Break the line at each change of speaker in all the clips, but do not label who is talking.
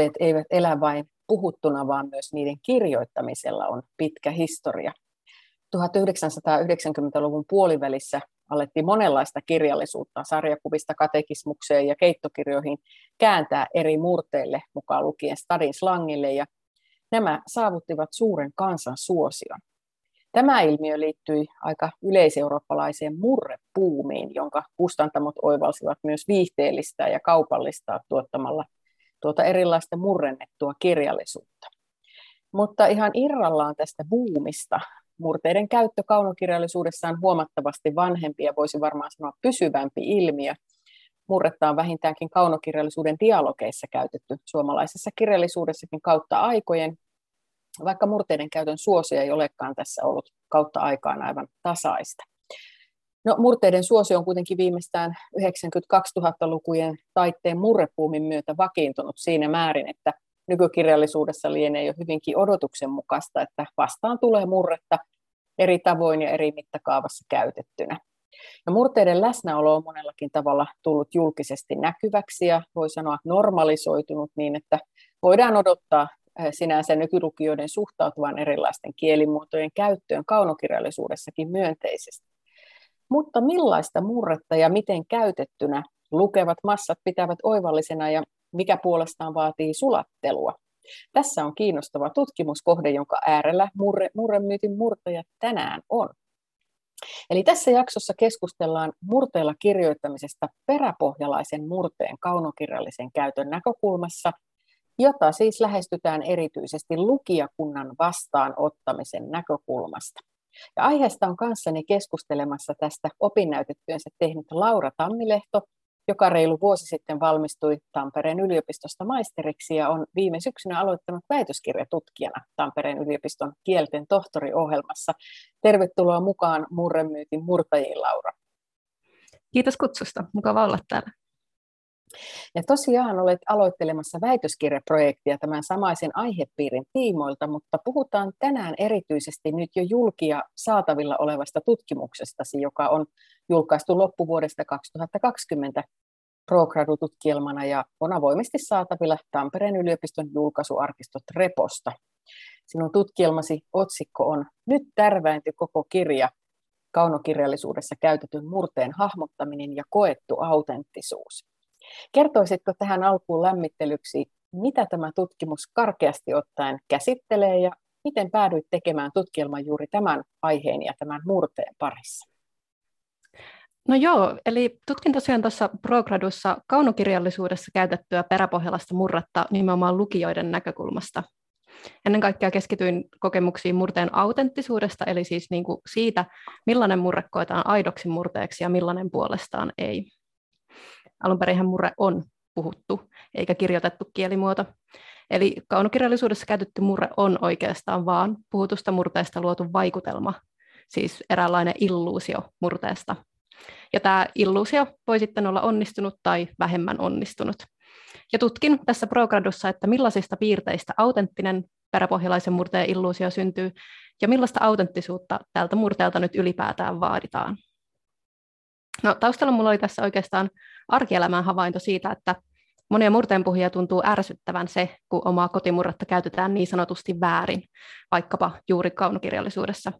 Murteet eivät elä vain puhuttuna, vaan myös niiden kirjoittamisella on pitkä historia. 1990-luvun puolivälissä alettiin monenlaista kirjallisuutta sarjakuvista katekismukseen ja keittokirjoihin kääntää eri murteille, mukaan lukien stadin slangille, ja nämä saavuttivat suuren kansan suosion. Tämä ilmiö liittyi aika yleiseurooppalaiseen murrepuumiin, jonka kustantamot oivalsivat myös viihteellistä ja kaupallistaa tuottamalla tuota erilaista murrennettua kirjallisuutta. Mutta ihan irrallaan tästä buumista, murteiden käyttö kaunokirjallisuudessa on huomattavasti vanhempi ja voisi varmaan sanoa pysyvämpi ilmiö. Murretta on vähintäänkin kaunokirjallisuuden dialogeissa käytetty suomalaisessa kirjallisuudessakin kautta aikojen, vaikka murteiden käytön suosio ei olekaan tässä ollut kautta aikaan aivan tasaista. No, murteiden suosio on kuitenkin viimeistään 92-2000-lukujen taitteen murrepuumin myötä vakiintunut siinä määrin, että nykykirjallisuudessa lienee jo hyvinkin odotuksenmukaista, että vastaan tulee murretta eri tavoin ja eri mittakaavassa käytettynä. Ja murteiden läsnäolo on monellakin tavalla tullut julkisesti näkyväksi ja voi sanoa normalisoitunut niin, että voidaan odottaa eh, sinänsä nykylukijoiden suhtautuvan erilaisten kielimuotojen käyttöön kaunokirjallisuudessakin myönteisesti. Mutta millaista murretta ja miten käytettynä lukevat massat pitävät oivallisena ja mikä puolestaan vaatii sulattelua? Tässä on kiinnostava tutkimuskohde, jonka äärellä murre, murremyytin murtajat tänään on. Eli tässä jaksossa keskustellaan murteella kirjoittamisesta peräpohjalaisen murteen kaunokirjallisen käytön näkökulmassa, jota siis lähestytään erityisesti lukijakunnan vastaanottamisen näkökulmasta. Ja aiheesta on kanssani keskustelemassa tästä opinnäytetyönsä tehnyt Laura Tammilehto, joka reilu vuosi sitten valmistui Tampereen yliopistosta maisteriksi ja on viime syksynä aloittanut väitöskirjatutkijana Tampereen yliopiston kielten tohtoriohjelmassa. Tervetuloa mukaan Murremyytin murtajiin, Laura.
Kiitos kutsusta. Mukava olla täällä.
Ja tosiaan olet aloittelemassa väitöskirjaprojektia tämän samaisen aihepiirin tiimoilta, mutta puhutaan tänään erityisesti nyt jo julkia saatavilla olevasta tutkimuksestasi, joka on julkaistu loppuvuodesta 2020 ProGradu-tutkielmana ja on avoimesti saatavilla Tampereen yliopiston julkaisuarkisto Reposta. Sinun tutkielmasi otsikko on Nyt tärväinty koko kirja, kaunokirjallisuudessa käytetyn murteen hahmottaminen ja koettu autenttisuus. Kertoisitko tähän alkuun lämmittelyksi, mitä tämä tutkimus karkeasti ottaen käsittelee ja miten päädyit tekemään tutkielman juuri tämän aiheen ja tämän murteen parissa?
No joo, eli tutkin tosiaan tuossa Progradussa kaunokirjallisuudessa käytettyä peräpohjalaista murretta nimenomaan lukijoiden näkökulmasta. Ennen kaikkea keskityin kokemuksiin murteen autenttisuudesta, eli siis niin kuin siitä, millainen murre koetaan aidoksi murteeksi ja millainen puolestaan ei. Alun perin murre on puhuttu eikä kirjoitettu kielimuoto. Eli kaunokirjallisuudessa käytetty murre on oikeastaan vaan puhutusta murteesta luotu vaikutelma, siis eräänlainen illuusio murteesta. Ja tämä illuusio voi sitten olla onnistunut tai vähemmän onnistunut. Ja tutkin tässä progradussa, että millaisista piirteistä autenttinen peräpohjalaisen murteen illuusio syntyy ja millaista autenttisuutta tältä murteelta nyt ylipäätään vaaditaan. No, taustalla mulla oli tässä oikeastaan arkielämän havainto siitä, että monia murteenpuhujia tuntuu ärsyttävän se, kun omaa kotimurretta käytetään niin sanotusti väärin, vaikkapa juuri kaunokirjallisuudessa.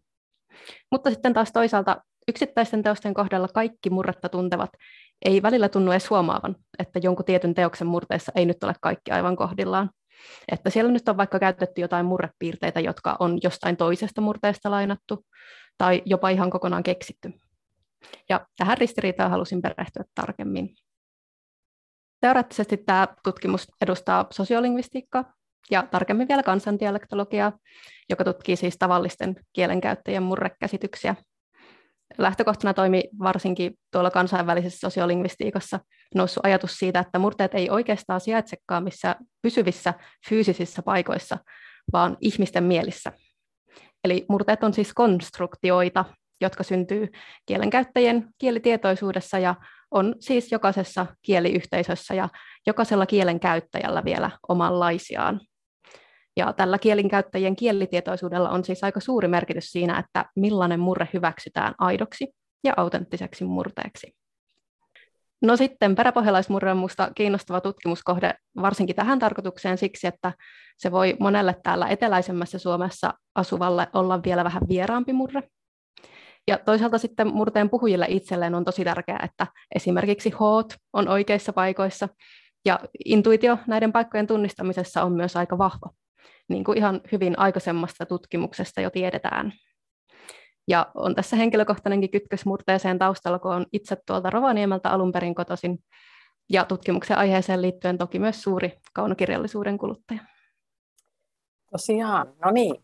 Mutta sitten taas toisaalta yksittäisten teosten kohdalla kaikki murretta tuntevat ei välillä tunnu edes huomaavan, että jonkun tietyn teoksen murteessa ei nyt ole kaikki aivan kohdillaan. Että siellä nyt on vaikka käytetty jotain murrepiirteitä, jotka on jostain toisesta murteesta lainattu tai jopa ihan kokonaan keksitty. Ja tähän ristiriitaan halusin perehtyä tarkemmin. Teoreettisesti tämä tutkimus edustaa sosiolingvistiikkaa ja tarkemmin vielä kansandialektologiaa, joka tutkii siis tavallisten kielenkäyttäjien murrekäsityksiä. Lähtökohtana toimi varsinkin tuolla kansainvälisessä sosiolingvistiikassa noussut ajatus siitä, että murteet ei oikeastaan sijaitsekaan missä pysyvissä fyysisissä paikoissa, vaan ihmisten mielissä. Eli murteet on siis konstruktioita, jotka syntyy kielenkäyttäjien kielitietoisuudessa ja on siis jokaisessa kieliyhteisössä ja jokaisella kielen käyttäjällä vielä omanlaisiaan. Ja tällä kielinkäyttäjien kielitietoisuudella on siis aika suuri merkitys siinä, että millainen murre hyväksytään aidoksi ja autenttiseksi murteeksi. No sitten peräpohjalaismurre on minusta kiinnostava tutkimuskohde varsinkin tähän tarkoitukseen siksi, että se voi monelle täällä eteläisemmässä Suomessa asuvalle olla vielä vähän vieraampi murre. Ja toisaalta sitten murteen puhujille itselleen on tosi tärkeää, että esimerkiksi hoot on oikeissa paikoissa, ja intuitio näiden paikkojen tunnistamisessa on myös aika vahva, niin kuin ihan hyvin aikaisemmasta tutkimuksesta jo tiedetään. Ja on tässä henkilökohtainenkin kytkös murteeseen taustalla, kun on itse tuolta Rovaniemeltä alun perin kotoisin, ja tutkimuksen aiheeseen liittyen toki myös suuri kaunokirjallisuuden kuluttaja.
Tosiaan, no niin.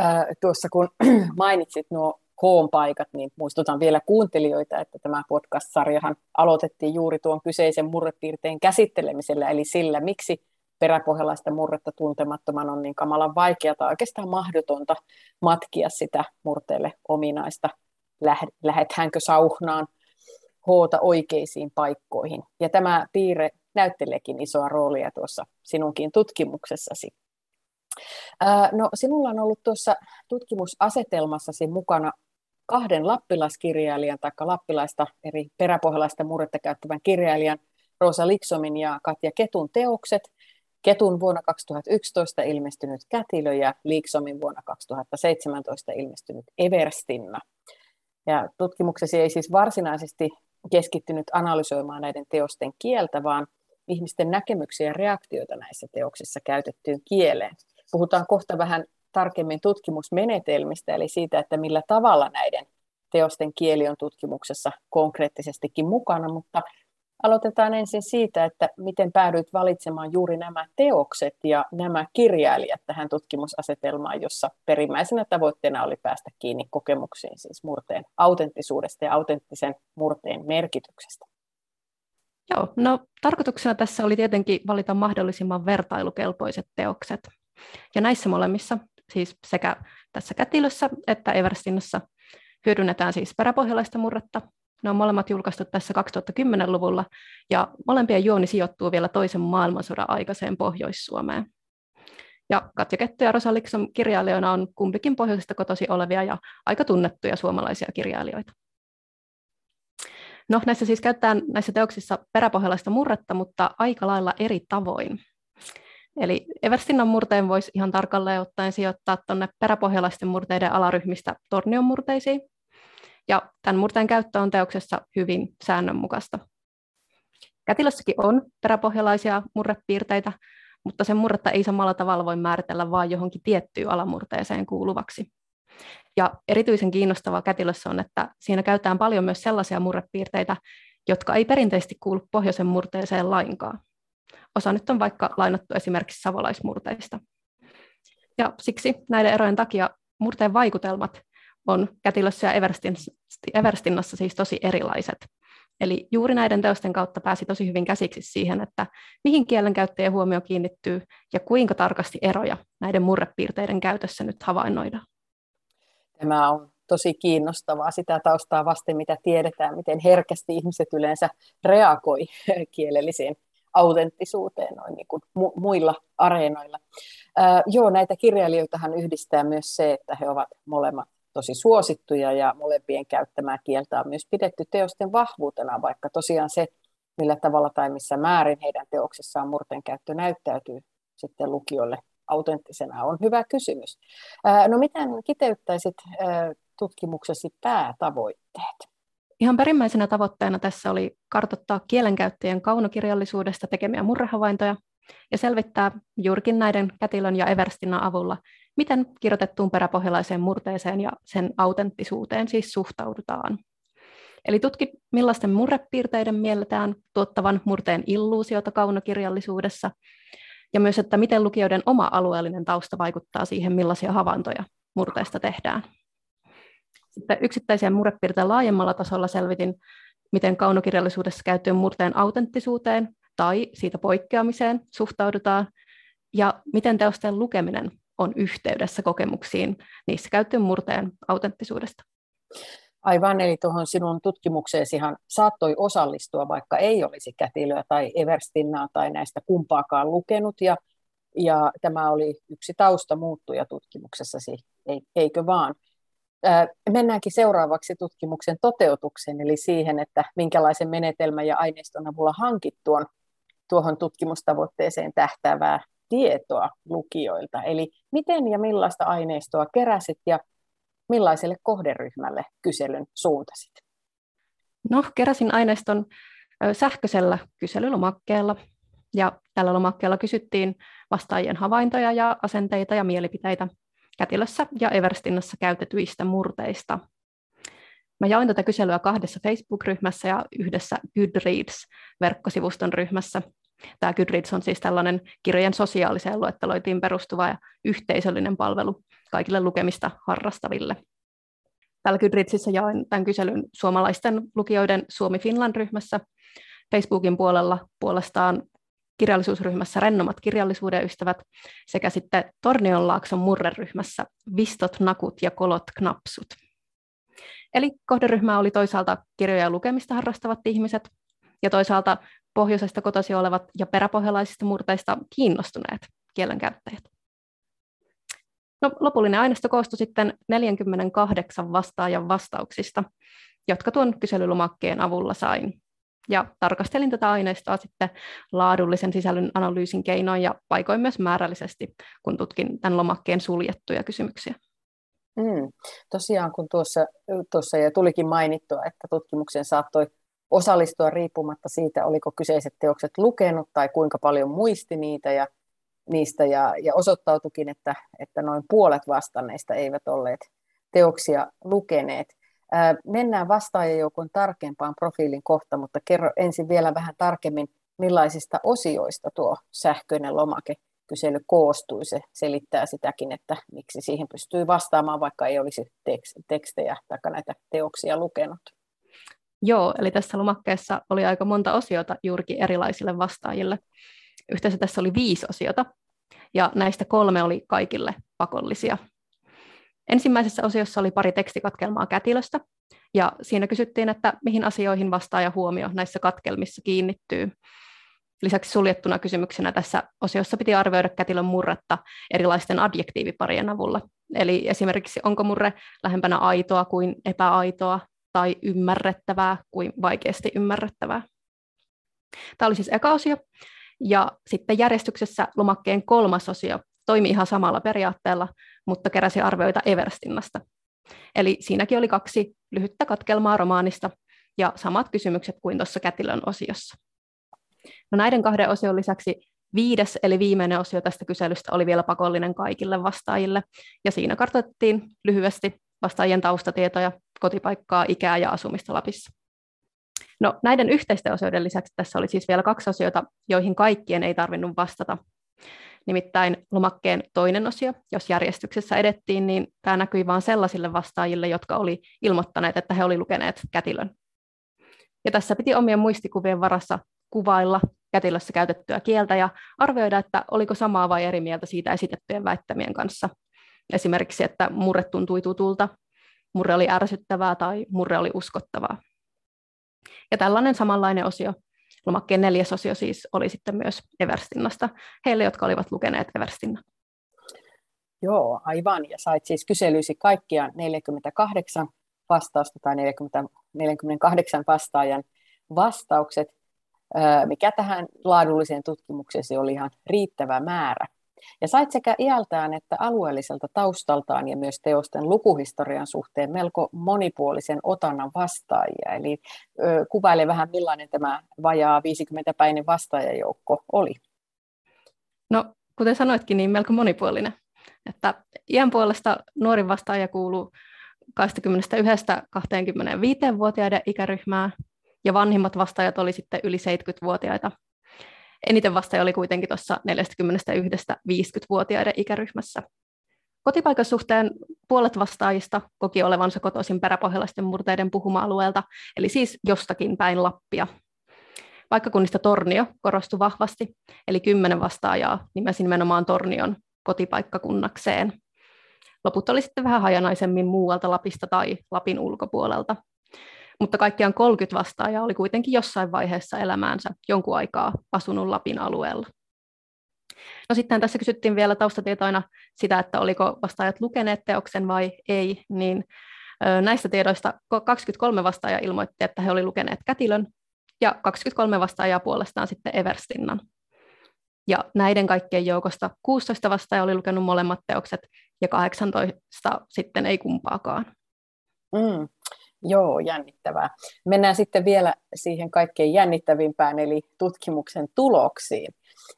Äh, tuossa kun mainitsit nuo koon paikat, niin muistutan vielä kuuntelijoita, että tämä podcast-sarjahan aloitettiin juuri tuon kyseisen murrepiirteen käsittelemisellä, eli sillä, miksi peräpohjalaista murretta tuntemattoman on niin kamalan vaikeaa tai oikeastaan mahdotonta matkia sitä murteelle ominaista, lähetäänkö sauhnaan, hoota oikeisiin paikkoihin. Ja tämä piirre näytteleekin isoa roolia tuossa sinunkin tutkimuksessasi. No, sinulla on ollut tuossa tutkimusasetelmassasi mukana kahden lappilaskirjailijan tai lappilaista eri peräpohjalaista murretta käyttävän kirjailijan Rosa Liksomin ja Katja Ketun teokset. Ketun vuonna 2011 ilmestynyt Kätilö ja Liksomin vuonna 2017 ilmestynyt Everstinna. Ja tutkimuksesi ei siis varsinaisesti keskittynyt analysoimaan näiden teosten kieltä, vaan ihmisten näkemyksiä ja reaktioita näissä teoksissa käytettyyn kieleen. Puhutaan kohta vähän tarkemmin tutkimusmenetelmistä, eli siitä, että millä tavalla näiden teosten kieli on tutkimuksessa konkreettisestikin mukana, mutta aloitetaan ensin siitä, että miten päädyit valitsemaan juuri nämä teokset ja nämä kirjailijat tähän tutkimusasetelmaan, jossa perimmäisenä tavoitteena oli päästä kiinni kokemuksiin siis murteen autenttisuudesta ja autenttisen murteen merkityksestä.
Joo, no tarkoituksena tässä oli tietenkin valita mahdollisimman vertailukelpoiset teokset. Ja näissä molemmissa siis sekä tässä kätilössä että Everstinnassa hyödynnetään siis peräpohjalaista murretta. Ne on molemmat julkaistu tässä 2010-luvulla, ja molempien juoni sijoittuu vielä toisen maailmansodan aikaiseen Pohjois-Suomeen. Ja Katja Kettu ja Rosa Liksom kirjailijoina on kumpikin pohjoisesta kotosi olevia ja aika tunnettuja suomalaisia kirjailijoita. No, näissä siis käytetään näissä teoksissa peräpohjalaista murretta, mutta aika lailla eri tavoin. Eli Everstinnan murteen voisi ihan tarkalleen ottaen sijoittaa tuonne peräpohjalaisten murteiden alaryhmistä tornion murteisiin. Ja tämän murteen käyttö on teoksessa hyvin säännönmukaista. Kätilössäkin on peräpohjalaisia murrepiirteitä, mutta sen murretta ei samalla tavalla voi määritellä vain johonkin tiettyyn alamurteeseen kuuluvaksi. Ja erityisen kiinnostavaa kätilössä on, että siinä käytetään paljon myös sellaisia murrepiirteitä, jotka ei perinteisesti kuulu pohjoisen murteeseen lainkaan. Osa nyt on vaikka lainattu esimerkiksi savolaismurteista. Ja siksi näiden erojen takia murteen vaikutelmat on Kätilössä ja Everstinnassa siis tosi erilaiset. Eli juuri näiden teosten kautta pääsi tosi hyvin käsiksi siihen, että mihin kielenkäyttäjien huomio kiinnittyy ja kuinka tarkasti eroja näiden murrepiirteiden käytössä nyt havainnoidaan.
Tämä on tosi kiinnostavaa sitä taustaa vasten, mitä tiedetään, miten herkästi ihmiset yleensä reagoi kielellisiin autenttisuuteen noin niin kuin mu- muilla areenoilla. Ää, joo, näitä kirjailijoitahan yhdistää myös se, että he ovat molemmat tosi suosittuja ja molempien käyttämää kieltä on myös pidetty teosten vahvuutena, vaikka tosiaan se, millä tavalla tai missä määrin heidän teoksissaan murten käyttö näyttäytyy sitten lukijoille autenttisena, on hyvä kysymys. No miten kiteyttäisit tutkimuksesi päätavoitteet?
Ihan perimmäisenä tavoitteena tässä oli kartoittaa kielenkäyttäjien kaunokirjallisuudesta tekemiä murrehavaintoja ja selvittää juurikin näiden kätilön ja Everstinnan avulla, miten kirjoitettuun peräpohjalaiseen murteeseen ja sen autenttisuuteen siis suhtaudutaan. Eli tutki, millaisten murrepiirteiden mielletään tuottavan murteen illuusiota kaunokirjallisuudessa, ja myös, että miten lukijoiden oma alueellinen tausta vaikuttaa siihen, millaisia havaintoja murteesta tehdään. Sitten yksittäisiä murrepiirteitä laajemmalla tasolla selvitin, miten kaunokirjallisuudessa käyttöön murteen autenttisuuteen tai siitä poikkeamiseen suhtaudutaan, ja miten teosten lukeminen on yhteydessä kokemuksiin niissä käyttöön murteen autenttisuudesta.
Aivan, eli tuohon sinun tutkimukseesihan saattoi osallistua, vaikka ei olisi kätilöä tai Everstinnaa tai näistä kumpaakaan lukenut, ja, ja tämä oli yksi tausta muuttuja tutkimuksessasi, eikö vaan? Mennäänkin seuraavaksi tutkimuksen toteutukseen, eli siihen, että minkälaisen menetelmän ja aineiston avulla hankit tuon, tuohon tutkimustavoitteeseen tähtäävää tietoa lukijoilta. Eli miten ja millaista aineistoa keräsit ja millaiselle kohderyhmälle kyselyn suuntasit?
No, keräsin aineiston sähköisellä kyselylomakkeella ja tällä lomakkeella kysyttiin vastaajien havaintoja ja asenteita ja mielipiteitä kätilössä ja Everstinnassa käytetyistä murteista. Mä jaoin tätä kyselyä kahdessa Facebook-ryhmässä ja yhdessä Goodreads-verkkosivuston ryhmässä. Tämä Goodreads on siis tällainen kirjojen sosiaaliseen luetteloitiin perustuva ja yhteisöllinen palvelu kaikille lukemista harrastaville. Täällä Goodreadsissa jaoin tämän kyselyn suomalaisten lukijoiden Suomi-Finland-ryhmässä. Facebookin puolella puolestaan kirjallisuusryhmässä Rennomat kirjallisuuden ystävät sekä sitten Tornionlaakson murreryhmässä Vistot, Nakut ja Kolot Knapsut. Eli kohderyhmä oli toisaalta kirjoja ja lukemista harrastavat ihmiset ja toisaalta pohjoisesta kotosi olevat ja peräpohjalaisista murteista kiinnostuneet kielenkäyttäjät. No, lopullinen aineisto koostui sitten 48 vastaajan vastauksista, jotka tuon kyselylomakkeen avulla sain. Ja tarkastelin tätä aineistoa sitten laadullisen sisällön analyysin keinoin ja paikoin myös määrällisesti, kun tutkin tämän lomakkeen suljettuja kysymyksiä.
Mm. Tosiaan, kun tuossa, tuossa ja tulikin mainittua, että tutkimuksen saattoi osallistua riippumatta siitä, oliko kyseiset teokset lukenut tai kuinka paljon muisti niitä ja niistä ja, ja osoittautukin, että, että noin puolet vastanneista eivät olleet teoksia lukeneet. Ää, mennään vastaajajoukon tarkempaan profiilin kohta, mutta kerro ensin vielä vähän tarkemmin, millaisista osioista tuo sähköinen lomake kysely koostui. Se selittää sitäkin, että miksi siihen pystyy vastaamaan, vaikka ei olisi tekstejä tai näitä teoksia lukenut.
Joo, eli tässä lomakkeessa oli aika monta osiota juurikin erilaisille vastaajille. Yhteensä tässä oli viisi osiota, ja näistä kolme oli kaikille pakollisia. Ensimmäisessä osiossa oli pari tekstikatkelmaa kätilöstä, ja siinä kysyttiin, että mihin asioihin vastaaja huomio näissä katkelmissa kiinnittyy. Lisäksi suljettuna kysymyksenä tässä osiossa piti arvioida kätilön murretta erilaisten adjektiiviparien avulla. Eli esimerkiksi onko murre lähempänä aitoa kuin epäaitoa tai ymmärrettävää kuin vaikeasti ymmärrettävää. Tämä oli siis eka osio. Ja sitten järjestyksessä lomakkeen kolmas osio toimi ihan samalla periaatteella, mutta keräsi arvioita Everstinnasta. Eli siinäkin oli kaksi lyhyttä katkelmaa romaanista ja samat kysymykset kuin tuossa kätilön osiossa. No näiden kahden osion lisäksi viides eli viimeinen osio tästä kyselystä oli vielä pakollinen kaikille vastaajille, ja siinä kartoitettiin lyhyesti vastaajien taustatietoja, kotipaikkaa, ikää ja asumista Lapissa. No, näiden yhteisten osioiden lisäksi tässä oli siis vielä kaksi osiota, joihin kaikkien ei tarvinnut vastata. Nimittäin lomakkeen toinen osio, jos järjestyksessä edettiin, niin tämä näkyi vain sellaisille vastaajille, jotka oli ilmoittaneet, että he olivat lukeneet kätilön. Ja tässä piti omien muistikuvien varassa kuvailla kätilössä käytettyä kieltä ja arvioida, että oliko samaa vai eri mieltä siitä esitettyjen väittämien kanssa. Esimerkiksi, että murre tuntui tutulta, murre oli ärsyttävää tai murre oli uskottavaa. Ja tällainen samanlainen osio, lomakkeen neljäs osio siis, oli sitten myös Everstinnasta heille, jotka olivat lukeneet Everstinna.
Joo, aivan. Ja sait siis kyselyisi kaikkia 48 vastausta tai 40, 48 vastaajan vastaukset, mikä tähän laadulliseen tutkimukseen oli ihan riittävä määrä. Ja sait sekä iältään että alueelliselta taustaltaan ja myös teosten lukuhistorian suhteen melko monipuolisen otannan vastaajia. Eli ö, kuvaile vähän millainen tämä vajaa 50-päinen vastaajajoukko oli.
No, kuten sanoitkin, niin melko monipuolinen. Että iän puolesta nuorin vastaaja kuuluu 21-25-vuotiaiden ikäryhmää, ja vanhimmat vastaajat oli sitten yli 70-vuotiaita. Eniten vastaaja oli kuitenkin tuossa 41-50-vuotiaiden ikäryhmässä. Kotipaikan suhteen puolet vastaajista koki olevansa kotoisin peräpohjalaisten murteiden puhuma-alueelta, eli siis jostakin päin Lappia. Paikkakunnista Tornio korostui vahvasti, eli kymmenen vastaajaa nimesi nimenomaan Tornion kotipaikkakunnakseen. Loput oli sitten vähän hajanaisemmin muualta Lapista tai Lapin ulkopuolelta. Mutta kaikkiaan 30 vastaajaa oli kuitenkin jossain vaiheessa elämäänsä jonkun aikaa asunut Lapin alueella. No sitten tässä kysyttiin vielä taustatietoina sitä, että oliko vastaajat lukeneet teoksen vai ei, niin näistä tiedoista 23 vastaajaa ilmoitti, että he olivat lukeneet Kätilön, ja 23 vastaajaa puolestaan sitten Everstinnan. Ja näiden kaikkien joukosta 16 vastaajaa oli lukenut molemmat teokset, ja 18 sitten ei kumpaakaan.
Mm. Joo, jännittävää. Mennään sitten vielä siihen kaikkein jännittävimpään, eli tutkimuksen tuloksiin.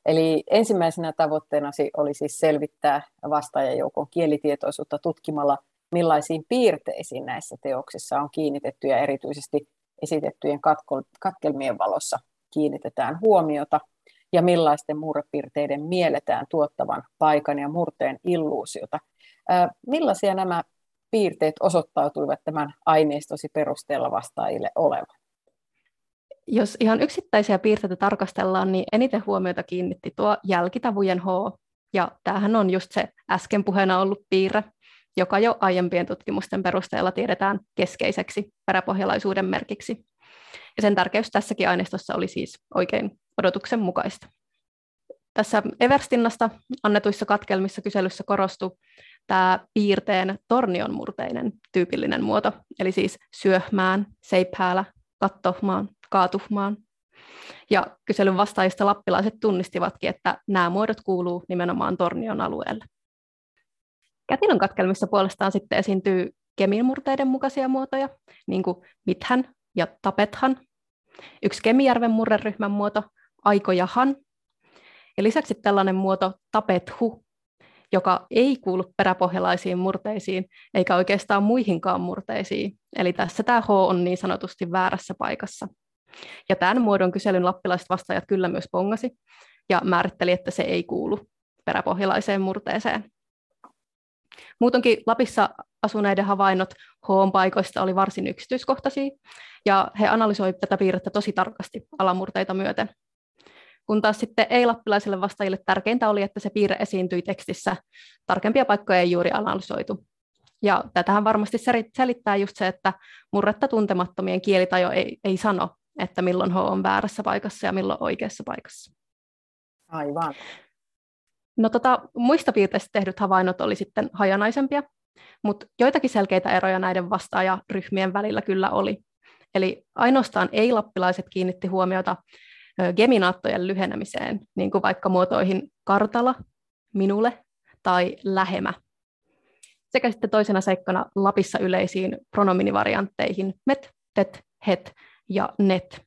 Eli ensimmäisenä tavoitteena oli siis selvittää vastaajajoukon kielitietoisuutta tutkimalla, millaisiin piirteisiin näissä teoksissa on kiinnitetty ja erityisesti esitettyjen katkelmien valossa kiinnitetään huomiota ja millaisten murrepiirteiden mielletään tuottavan paikan ja murteen illuusiota. Millaisia nämä piirteet osoittautuivat tämän aineistosi perusteella vastaajille olevan?
Jos ihan yksittäisiä piirteitä tarkastellaan, niin eniten huomiota kiinnitti tuo jälkitavujen H. Ja tämähän on just se äsken puheena ollut piirre, joka jo aiempien tutkimusten perusteella tiedetään keskeiseksi peräpohjalaisuuden merkiksi. Ja sen tärkeys tässäkin aineistossa oli siis oikein odotuksen mukaista. Tässä Everstinnasta annetuissa katkelmissa kyselyssä korostui tämä piirteen tornion murteinen tyypillinen muoto, eli siis syöhmään, seiphäällä, kattohmaan, kaatuhmaan. Ja kyselyn vastaajista lappilaiset tunnistivatkin, että nämä muodot kuuluu nimenomaan tornion alueelle. Kätilön katkelmissa puolestaan sitten esiintyy kemimurteiden mukaisia muotoja, niin kuin mithän ja tapethan. Yksi Kemijärven murreryhmän muoto, aikojahan. Ja lisäksi tällainen muoto tapethu, joka ei kuulu peräpohjalaisiin murteisiin, eikä oikeastaan muihinkaan murteisiin. Eli tässä tämä H on niin sanotusti väärässä paikassa. Ja tämän muodon kyselyn lappilaiset vastaajat kyllä myös pongasi, ja määritteli, että se ei kuulu peräpohjalaiseen murteeseen. Muutonkin Lapissa asuneiden havainnot H-paikoista oli varsin yksityiskohtaisia, ja he analysoivat tätä piirrettä tosi tarkasti alamurteita myöten. Kun taas sitten ei-lappilaisille vastaajille tärkeintä oli, että se piirre esiintyi tekstissä. Tarkempia paikkoja ei juuri analysoitu. Ja tätähän varmasti selittää just se, että murretta tuntemattomien kielitajo ei, ei sano, että milloin H on väärässä paikassa ja milloin oikeassa paikassa.
Aivan.
No tota, muista piirteistä tehdyt havainnot oli sitten hajanaisempia, mutta joitakin selkeitä eroja näiden vastaajaryhmien välillä kyllä oli. Eli ainoastaan ei-lappilaiset kiinnitti huomiota geminaattojen lyhenemiseen, niin kuin vaikka muotoihin kartala, minulle tai lähemä. Sekä sitten toisena seikkana Lapissa yleisiin pronominivariantteihin met, tet, het ja net.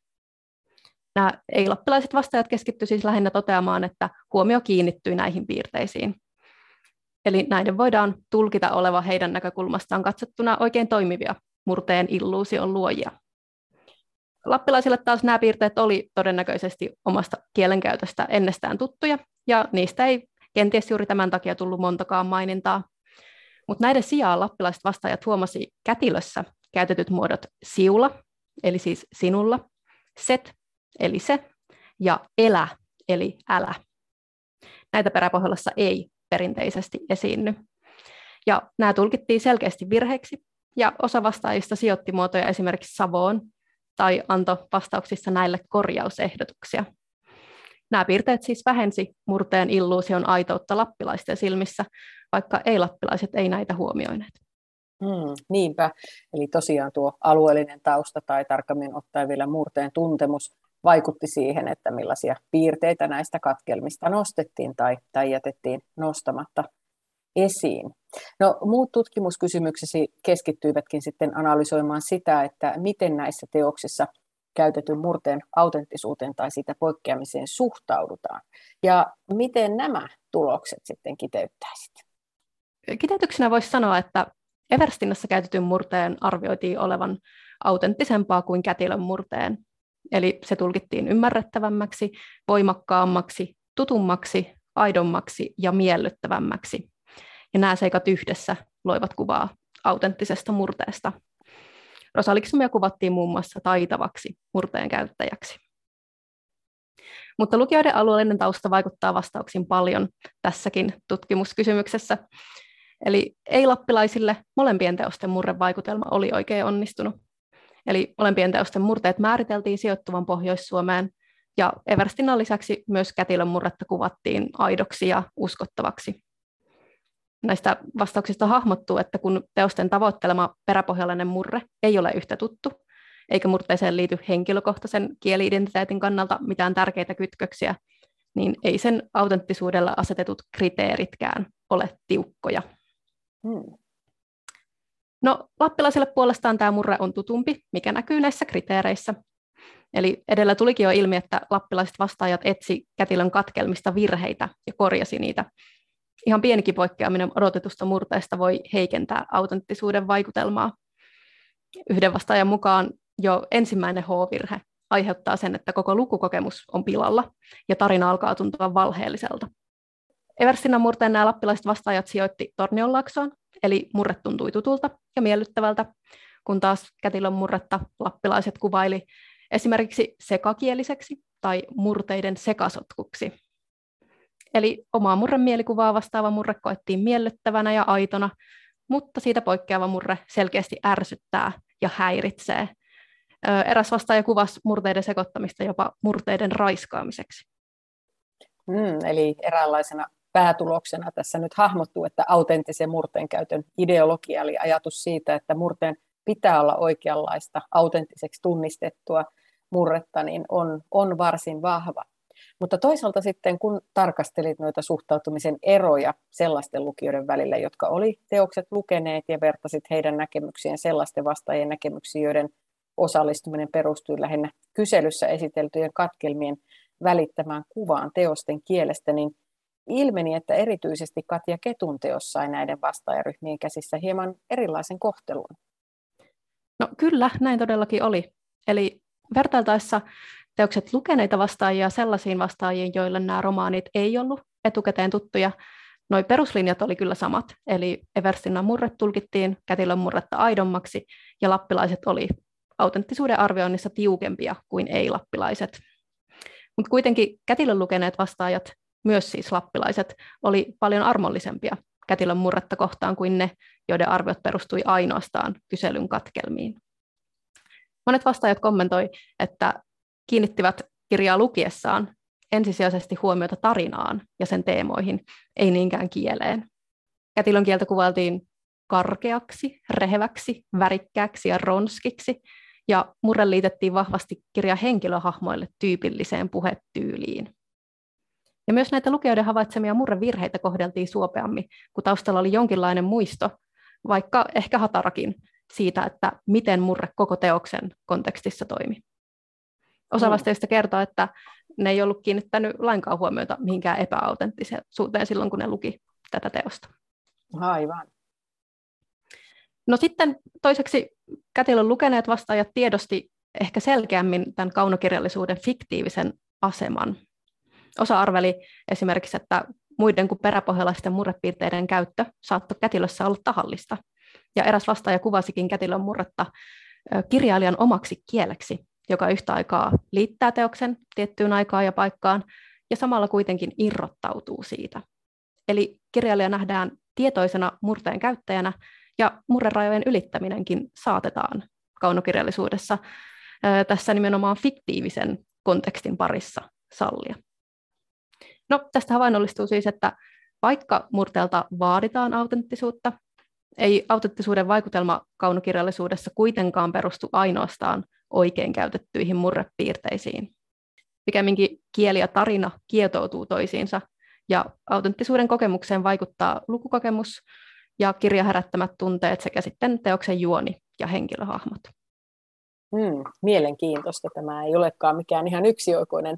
Nämä ei-lappilaiset vastaajat keskittyivät siis lähinnä toteamaan, että huomio kiinnittyi näihin piirteisiin. Eli näiden voidaan tulkita oleva heidän näkökulmastaan katsottuna oikein toimivia murteen illuusion luojia. Lappilaisille taas nämä piirteet oli todennäköisesti omasta kielenkäytöstä ennestään tuttuja, ja niistä ei kenties juuri tämän takia tullut montakaan mainintaa. Mutta näiden sijaan lappilaiset vastaajat huomasi kätilössä käytetyt muodot siula, eli siis sinulla, set, eli se, ja elä, eli älä. Näitä peräpohjallassa ei perinteisesti esiinny. Ja nämä tulkittiin selkeästi virheiksi, ja osa vastaajista sijoitti muotoja esimerkiksi Savoon, tai antoi vastauksissa näille korjausehdotuksia. Nämä piirteet siis vähensi murteen illuusion aitoutta lappilaisten silmissä, vaikka ei-lappilaiset ei näitä huomioineet.
Hmm, niinpä. Eli tosiaan tuo alueellinen tausta tai tarkemmin ottaen vielä murteen tuntemus vaikutti siihen, että millaisia piirteitä näistä katkelmista nostettiin tai, tai jätettiin nostamatta esiin. No, muut tutkimuskysymyksesi keskittyivätkin sitten analysoimaan sitä, että miten näissä teoksissa käytetyn murteen autenttisuuteen tai siitä poikkeamiseen suhtaudutaan. Ja miten nämä tulokset sitten kiteyttäisit?
Kiteytyksenä voisi sanoa, että Everstinnassa käytetyn murteen arvioitiin olevan autenttisempaa kuin kätilön murteen. Eli se tulkittiin ymmärrettävämmäksi, voimakkaammaksi, tutummaksi, aidommaksi ja miellyttävämmäksi. Ja nämä seikat yhdessä loivat kuvaa autenttisesta murteesta. Rosaliksumia kuvattiin muun muassa taitavaksi murteen käyttäjäksi. Mutta lukijoiden alueellinen tausta vaikuttaa vastauksiin paljon tässäkin tutkimuskysymyksessä. Eli ei-lappilaisille molempien teosten murrevaikutelma oli oikein onnistunut. Eli molempien teosten murteet määriteltiin sijoittuvan Pohjois-Suomeen, ja Everstinnan lisäksi myös kätilön murretta kuvattiin aidoksi ja uskottavaksi. Näistä vastauksista hahmottuu, että kun teosten tavoittelema peräpohjalainen murre ei ole yhtä tuttu, eikä murteeseen liity henkilökohtaisen kieliidentiteetin kannalta mitään tärkeitä kytköksiä, niin ei sen autenttisuudella asetetut kriteeritkään ole tiukkoja. Hmm. No, lappilaisille puolestaan tämä murre on tutumpi, mikä näkyy näissä kriteereissä. Eli edellä tulikin jo ilmi, että lappilaiset vastaajat etsi kätilön katkelmista virheitä ja korjasi niitä. Ihan pienikin poikkeaminen odotetusta murteesta voi heikentää autenttisuuden vaikutelmaa. Yhden vastaajan mukaan jo ensimmäinen H-virhe aiheuttaa sen, että koko lukukokemus on pilalla ja tarina alkaa tuntua valheelliselta. Everstinnan murteen nämä lappilaiset vastaajat sijoitti Tornionlaaksoon, eli murre tuntui tutulta ja miellyttävältä, kun taas kätilön murretta lappilaiset kuvaili esimerkiksi sekakieliseksi tai murteiden sekasotkuksi. Eli omaa murren mielikuvaa vastaava murre koettiin miellyttävänä ja aitona, mutta siitä poikkeava murre selkeästi ärsyttää ja häiritsee. Eräs vastaaja kuvasi murteiden sekoittamista jopa murteiden raiskaamiseksi.
Mm, eli eräänlaisena päätuloksena tässä nyt hahmottuu, että autenttisen murteen käytön ideologia, eli ajatus siitä, että murteen pitää olla oikeanlaista, autenttiseksi tunnistettua murretta, niin on, on varsin vahva. Mutta toisaalta sitten, kun tarkastelit noita suhtautumisen eroja sellaisten lukijoiden välillä, jotka oli teokset lukeneet ja vertasit heidän näkemyksiään sellaisten vastaajien näkemyksiin, joiden osallistuminen perustui lähinnä kyselyssä esiteltyjen katkelmien välittämään kuvaan teosten kielestä, niin ilmeni, että erityisesti Katja Ketun teos sai näiden vastaajaryhmien käsissä hieman erilaisen kohtelun.
No kyllä, näin todellakin oli. Eli vertailtaessa teokset lukeneita vastaajia sellaisiin vastaajiin, joille nämä romaanit ei ollut etukäteen tuttuja, Noi peruslinjat oli kyllä samat, eli Everstinnan murre tulkittiin kätilön murretta aidommaksi, ja lappilaiset oli autenttisuuden arvioinnissa tiukempia kuin ei-lappilaiset. Mutta kuitenkin kätilön lukeneet vastaajat myös siis lappilaiset, oli paljon armollisempia kätilön murretta kohtaan kuin ne, joiden arviot perustui ainoastaan kyselyn katkelmiin. Monet vastaajat kommentoi, että kiinnittivät kirjaa lukiessaan ensisijaisesti huomiota tarinaan ja sen teemoihin, ei niinkään kieleen. Kätilön kieltä kuvailtiin karkeaksi, reheväksi, värikkääksi ja ronskiksi, ja murre liitettiin vahvasti kirjan henkilöhahmoille tyypilliseen puhetyyliin. Ja myös näitä lukijoiden havaitsemia murrevirheitä kohdeltiin suopeammin, kun taustalla oli jonkinlainen muisto, vaikka ehkä hatarakin, siitä, että miten murre koko teoksen kontekstissa toimi. Osa mm. vastaajista kertoo, että ne ei ollut kiinnittänyt lainkaan huomiota mihinkään epäautenttisuuteen silloin, kun ne luki tätä teosta.
Aivan.
No sitten toiseksi kätilön lukeneet vastaajat tiedosti ehkä selkeämmin tämän kaunokirjallisuuden fiktiivisen aseman Osa arveli esimerkiksi, että muiden kuin peräpohjalaisten murrepiirteiden käyttö saattoi kätilössä olla tahallista. Ja eräs vastaaja kuvasikin kätilön murretta kirjailijan omaksi kieleksi, joka yhtä aikaa liittää teoksen tiettyyn aikaan ja paikkaan, ja samalla kuitenkin irrottautuu siitä. Eli kirjailija nähdään tietoisena murteen käyttäjänä, ja murrerajojen ylittäminenkin saatetaan kaunokirjallisuudessa tässä nimenomaan fiktiivisen kontekstin parissa sallia. No, tästä havainnollistuu siis, että vaikka murteelta vaaditaan autenttisuutta, ei autenttisuuden vaikutelma kaunokirjallisuudessa kuitenkaan perustu ainoastaan oikein käytettyihin murrepiirteisiin. pikemminkin kieli ja tarina kietoutuu toisiinsa, ja autenttisuuden kokemukseen vaikuttaa lukukokemus ja kirja herättämät tunteet sekä sitten teoksen juoni ja henkilöhahmot.
Hmm, mielenkiintoista. Tämä ei olekaan mikään ihan yksioikoinen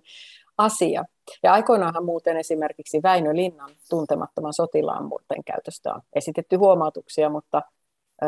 asia. Ja aikoinaanhan muuten esimerkiksi Väinö Linnan tuntemattoman sotilaan murteen käytöstä on esitetty huomautuksia, mutta ö,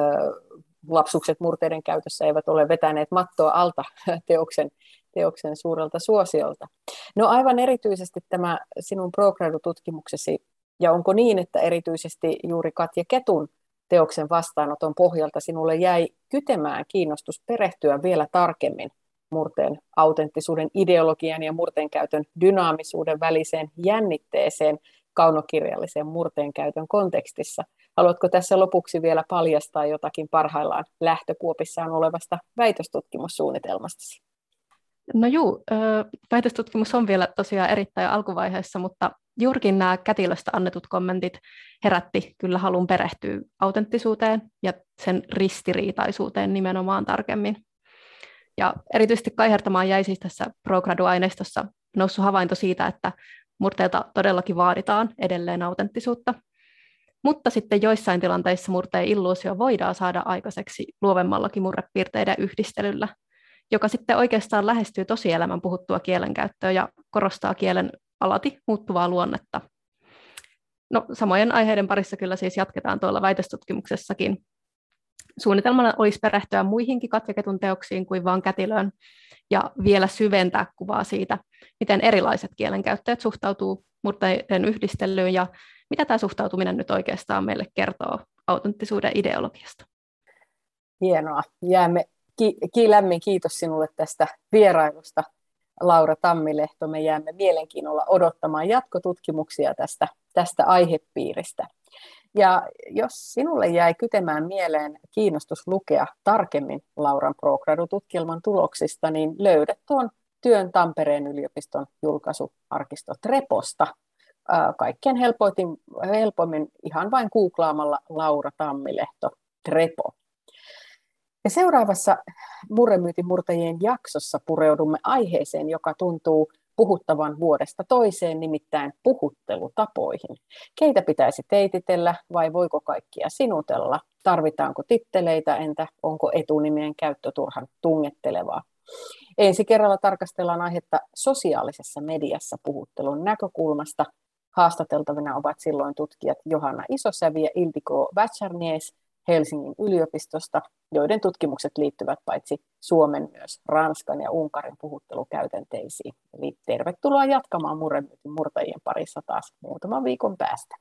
lapsukset murteiden käytössä eivät ole vetäneet mattoa alta teoksen, teoksen suurelta suosiolta. No aivan erityisesti tämä sinun ProGradu-tutkimuksesi, ja onko niin, että erityisesti juuri Katja Ketun teoksen vastaanoton pohjalta sinulle jäi kytemään kiinnostus perehtyä vielä tarkemmin murteen autenttisuuden ideologian ja murteen käytön dynaamisuuden väliseen jännitteeseen kaunokirjallisen murteen käytön kontekstissa. Haluatko tässä lopuksi vielä paljastaa jotakin parhaillaan lähtökuopissaan olevasta väitöstutkimussuunnitelmastasi?
No juu, väitöstutkimus on vielä tosiaan erittäin alkuvaiheessa, mutta juurikin nämä kätilöstä annetut kommentit herätti kyllä halun perehtyä autenttisuuteen ja sen ristiriitaisuuteen nimenomaan tarkemmin. Ja erityisesti kaihertamaan jäi siis tässä ProGradu-aineistossa noussut havainto siitä, että murteilta todellakin vaaditaan edelleen autenttisuutta, mutta sitten joissain tilanteissa murteen illuusio voidaan saada aikaiseksi luovemmallakin murrepiirteiden yhdistelyllä, joka sitten oikeastaan lähestyy tosielämän puhuttua kielenkäyttöä ja korostaa kielen alati muuttuvaa luonnetta. No, samojen aiheiden parissa kyllä siis jatketaan tuolla väitöstutkimuksessakin, Suunnitelmana olisi perehtyä muihinkin katkeketun teoksiin kuin vain kätilöön ja vielä syventää kuvaa siitä, miten erilaiset kielenkäyttäjät suhtautuu murteiden yhdistelyyn ja mitä tämä suhtautuminen nyt oikeastaan meille kertoo autenttisuuden ideologiasta.
Hienoa. Jäämme ki- ki- lämmin kiitos sinulle tästä vierailusta, Laura Tammilehto. Me jäämme mielenkiinnolla odottamaan jatkotutkimuksia tästä, tästä aihepiiristä. Ja jos sinulle jäi kytemään mieleen kiinnostus lukea tarkemmin Lauran ProGradu-tutkielman tuloksista, niin löydät tuon työn Tampereen yliopiston julkaisuarkisto Treposta. Kaikkein helpoimmin, helpoimmin ihan vain googlaamalla Laura Tammilehto Trepo. Ja seuraavassa Murremyytin murtajien jaksossa pureudumme aiheeseen, joka tuntuu puhuttavan vuodesta toiseen, nimittäin puhuttelutapoihin. Keitä pitäisi teititellä vai voiko kaikkia sinutella? Tarvitaanko titteleitä, entä onko etunimien käyttö turhan tungettelevaa? Ensi kerralla tarkastellaan aihetta sosiaalisessa mediassa puhuttelun näkökulmasta. Haastateltavina ovat silloin tutkijat Johanna Isosävi ja Ildiko Vätsärnies Helsingin yliopistosta, joiden tutkimukset liittyvät paitsi Suomen myös Ranskan ja Unkarin puhuttelukäytänteisiin. Eli tervetuloa jatkamaan murremyytin murtajien parissa taas muutaman viikon päästä.